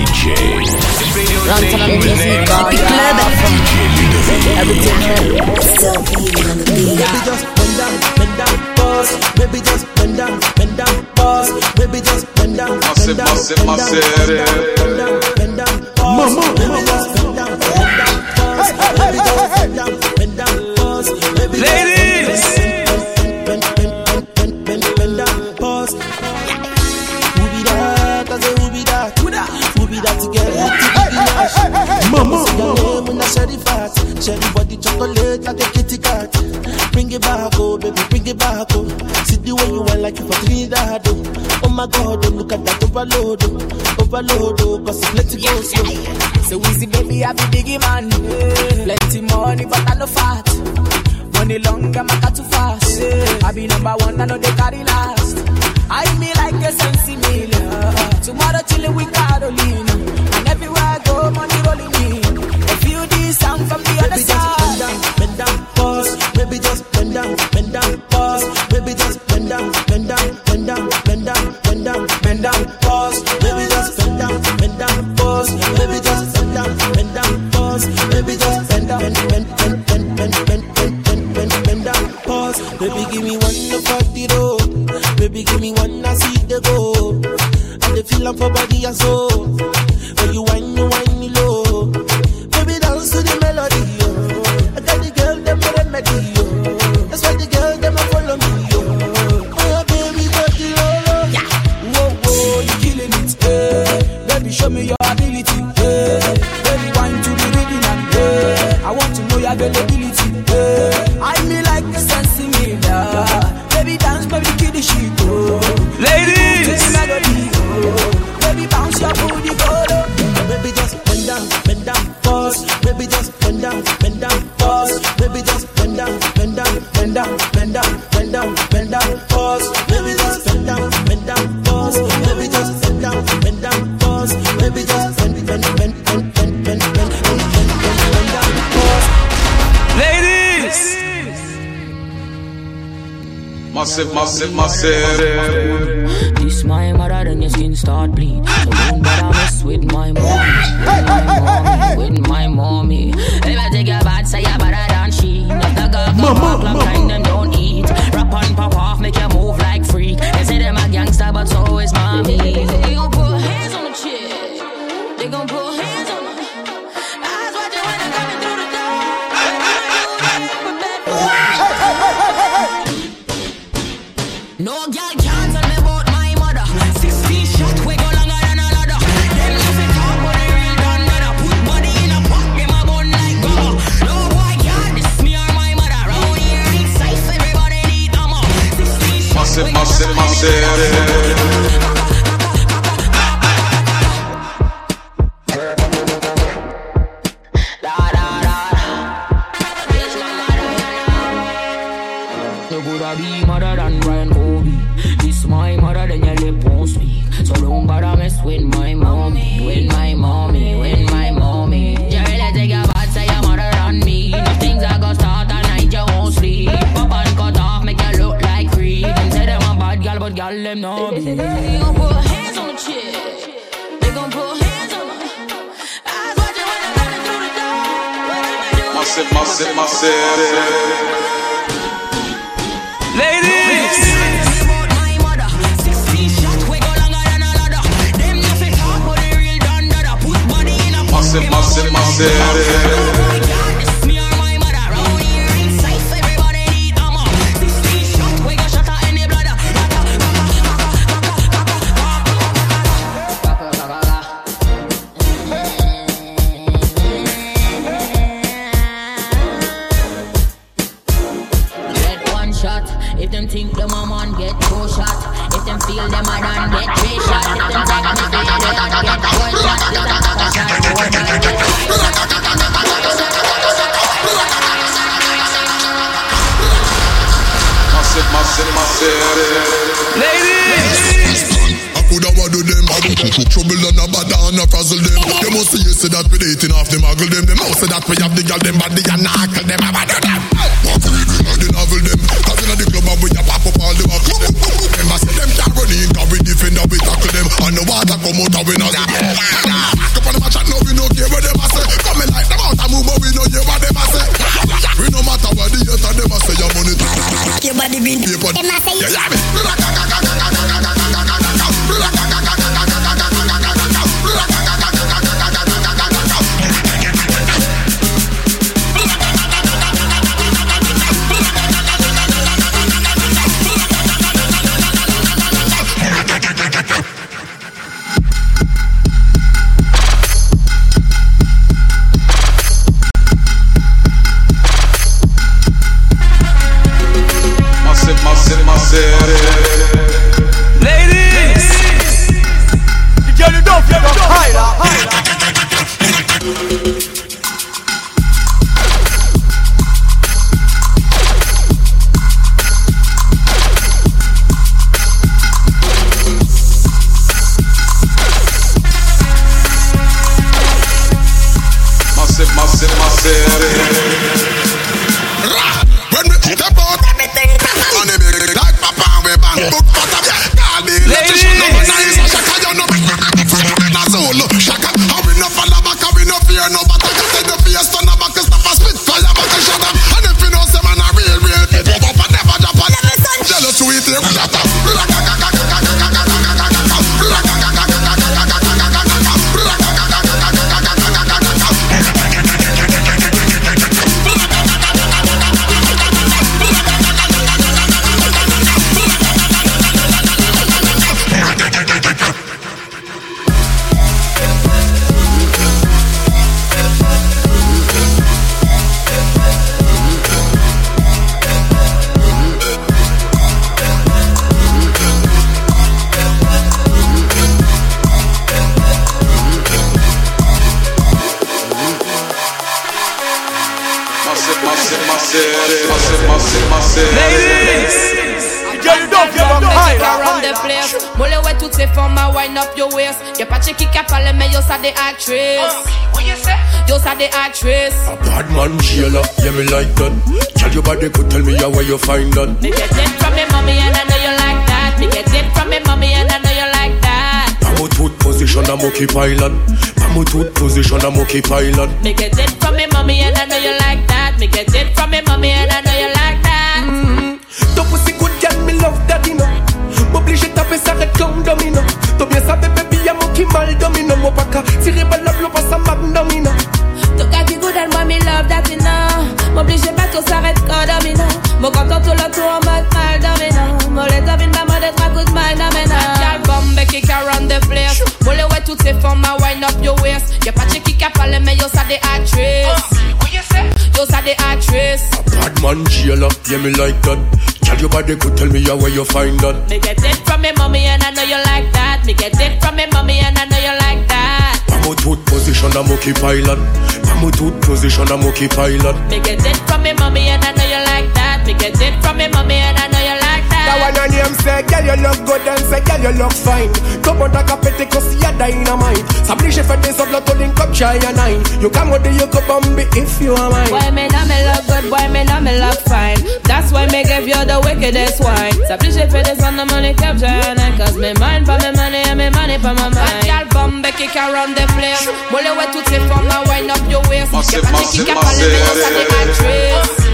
DJ. Long time I'm music, God. Everything Still beating on the beat. Baby, just bend down, bend down, pause. Baby, just bend down, bend down, pause. Baby, just bend down, bend down, bend down, bend down, bend pause. Baby, just bend down, bend down, pause. Baby, just bend down, bend down, pause. Baby, just overload, oh. overload, oh, cause it's plenty go slow. So easy, baby, I be biggie man. Plenty money, but I no fat. Money long, I'm a too fast. I be number one, I know they carry last. I me like a sensi meal. Tomorrow chillin' with Carolina. And everywhere I go, money rolling in. I feel this sound from the other Baby, just bend side. down, bend down, pause. Baby, just bend down, bend down, pause. Baby, just bend down, bend down, Massive, massive, massive. This my mother, then your skin start bleed. So don't bother mess with my mommy. With my mommy. If I take your bad, say you're better than she. If the girl come walk like kind, them don't eat. Rap on, pop off, make you move like freak. They say them a gangster, but so is mommy. They gon' put hands on the chick. They gon' put hands myself. tell them no. They gon' put hands on the chick. They gon' put hands on her. Eyes watching when I got through the door. What am I doing? Myself, myself, myself. Ladies. Myself. Them think them a man, get two shot. If them feel them a done, get three shot. If them take me for your get four shot. If them take a shot, four shot. Ladies. I coulda what do them, I do trouble and a bad and a frazzle them. They must see you say that we dating off them, muggle them. They know say that we have the girl them body and knuckle them. I do them. come out and we not see Back up on them a chat, no we no care what them a say. Come like them out and move but we no care. what them a say. We no matter what the haters them a say, your money Your body be Them a say Yeah, yeah, me When we out about, the big like Papa, we bang, book, place Mole ouais toutes ces femmes à wind up your waist Y'a pas de qui qui a parlé mais yo ça des actrices Yo ça des actrices A bad man jailer, yeah me like that. Tell your body could tell me how where you find that. Me get it from me mommy and I know you like that Me get it from me mommy and I know you like that Pamo tooth position a monkey pilot. Pamo tooth position a monkey pilot. Me get it from me mommy and I know you like that Me get it from me mommy and wind up your waist Y'a pas de qui qui a parlé mais yo ça des actrices Yo ça des actrices Bad man jailer, yeah me like that. Tell your body could tell me how where you find that. Me get it from me mommy and I know you like that Me get it from me mommy and I know you like that Pamo tooth position a monkey pilot. Pamo tooth position a monkey pilot. Me get it from me mommy and I know you like that Me get it from me mommy and I know you like say, girl you look good and say, girl you look fine. Top on ta capete cause y'a dynamite. S'oblige fait des autres to link up try and nine You come with the you could bomb if you are mine. Why me not me look good, why me not me look fine? That's why me give you the wickedest wine. S'applique j'ai fait descendre the money capture and Cause me mind for me money and me money for my mind. Girl bombe kick around the place. Mole ouais toutes ces femmes à wind up your waist. Massive, Y'a pas de qui massive, qui a parlé mais yo ça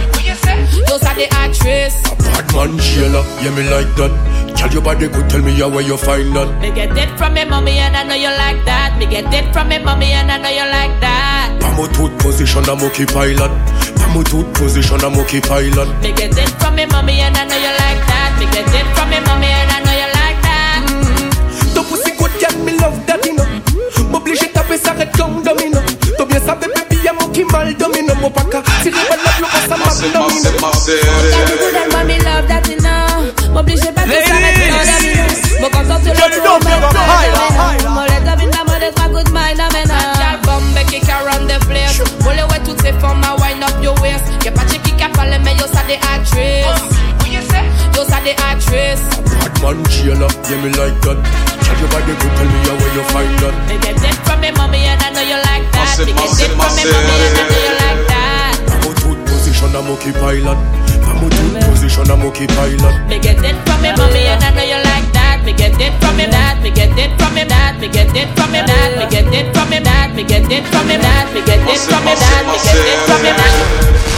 actrices Yo ça Bad man jailer, yeah me like that. Tell your body could tell me how where you find that. Me get it from me mommy and I know you like that Me get it from me mommy and I know you like that Pamo tooth position a monkey pilot. Pamo tooth position a monkey pilot. Me get it from me mommy and I know you like that Me get it from me mommy and I know man jailer, yeah me like that. Tell your body could tell me how where you find that. Me get it from me mommy and I know you like that Massive, Me get it massive, me mommy and I know you like that Pamo tooth position a monkey pilot. Pamo tooth position a monkey pilot. Me get it from me mommy and I know you like that. Me get it from me that. Me get it from me that. Me get it from me that. Me get it from me that. Me get it from me that. Me get it from me that. Me get it from me that.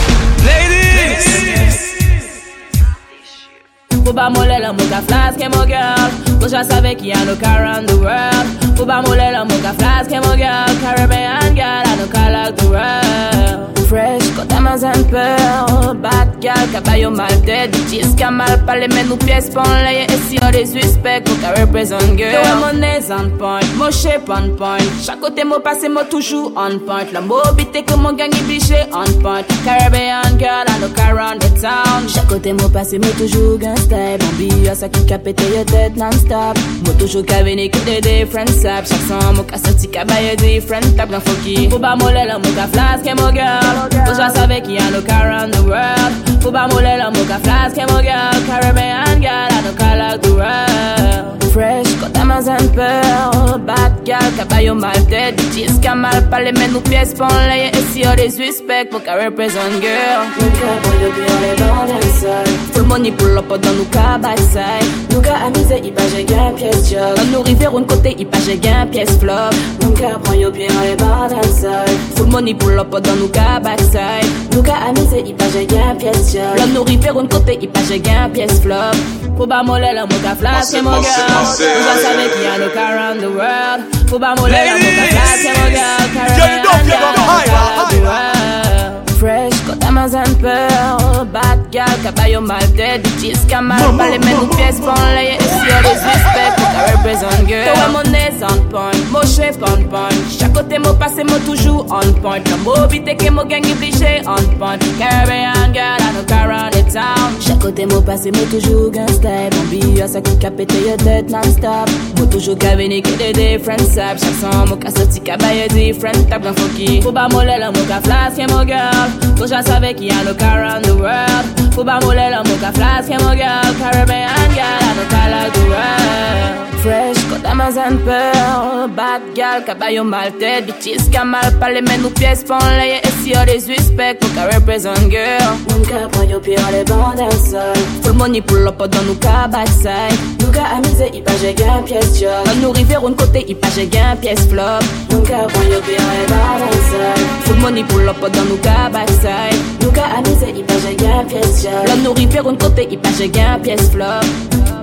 Faut pas moller la mocha flask et mon girl. Faut que je savais qu'il y a no car around the world. Faut pas moller la mocha flask girl. Caribbean girl, I the world. Fresh, t'as main un peu. Bad girl, caballo mal qui a mal mais nous pièces l'air. Et si on les suspects, qu'on can represent girl. Yo, mon on point, mon shape on point. Chaque côté, passé, mon toujours on point. La mobité que mon gang est biché on point. Caribbean girl, I car around the town. Chaque côté, mon passé, mon toujours gangsta. Bambi, à ça qui your tête non-stop. Moi toujours qu'à venir que des different son, mon casse sorti qu'à bailler different tap dans Foki. Mocha flask et mon girl. Faut que je savais qu'il y a no car around the world. Mocha flask et mon girl. Know car like the world. doesn't peur. Bad gal, mal dead Bitches kamal, pale men nou pies pon leye E si yo de suspect, girl le bandre sol Fou money pull up dan nou ka backside Nou ka amize, i pa je gen pies job un kote, i pa je gen pies flop. Nou ka pran yo bi an le bandre sol Fou money pull up dan nou ka backside Nou ka amize, i pa je gen pies job un kote, i pa je gen pies flop. Pou ba mole la mou ka flash, mon girl Ou va savais qu'il y a no car around the world. Faut pas moller la mocha Ladies. flash, c'est mon girl. Girl, you don't give up higher, higher. Fresh, más and peur Bad girl, caballo mal dead Bitches que mal. Vale men un pies ponle Sur disrespect pour ta represent girl Toi mon aise on point Mo chef on point. Chaque côté mo passé mo toujours on point. La mobité que mo gang obligé on point. Caribbean girl I know around the town. Chaque côté mo passé mo toujours gangsta Mon billet ça qui a pété tête non-stop. Mo toujours cavini que des different saps Chaque son mo ka sorti caballo different Table en funky Faut pas mo l'air mo ka flasque mo girl. Faut j'en savais Mickey, I look around the world. Girl, Caribbean girl, look like the world. Fresh, got diamonds pearl. Bad girl, bitches, camal, palais, men, ou pièces, pon, lay, et si y'a des represent girl. Moka prend yo pire les bandes en sol. Full money, pull up, dans nous, ka backside. Nous, ka amusé, y pas, j'ai gain, pièce job. Dans nous, rivière, un côté, y pas, j'ai gain, pièce flop. Moka prend yo pire les bandes en sol. Full money, pull up, dans nous, ka backside. Nuka anise ipaje gen piyes jel Lom nou riper un kote ipaje gen piyes flop.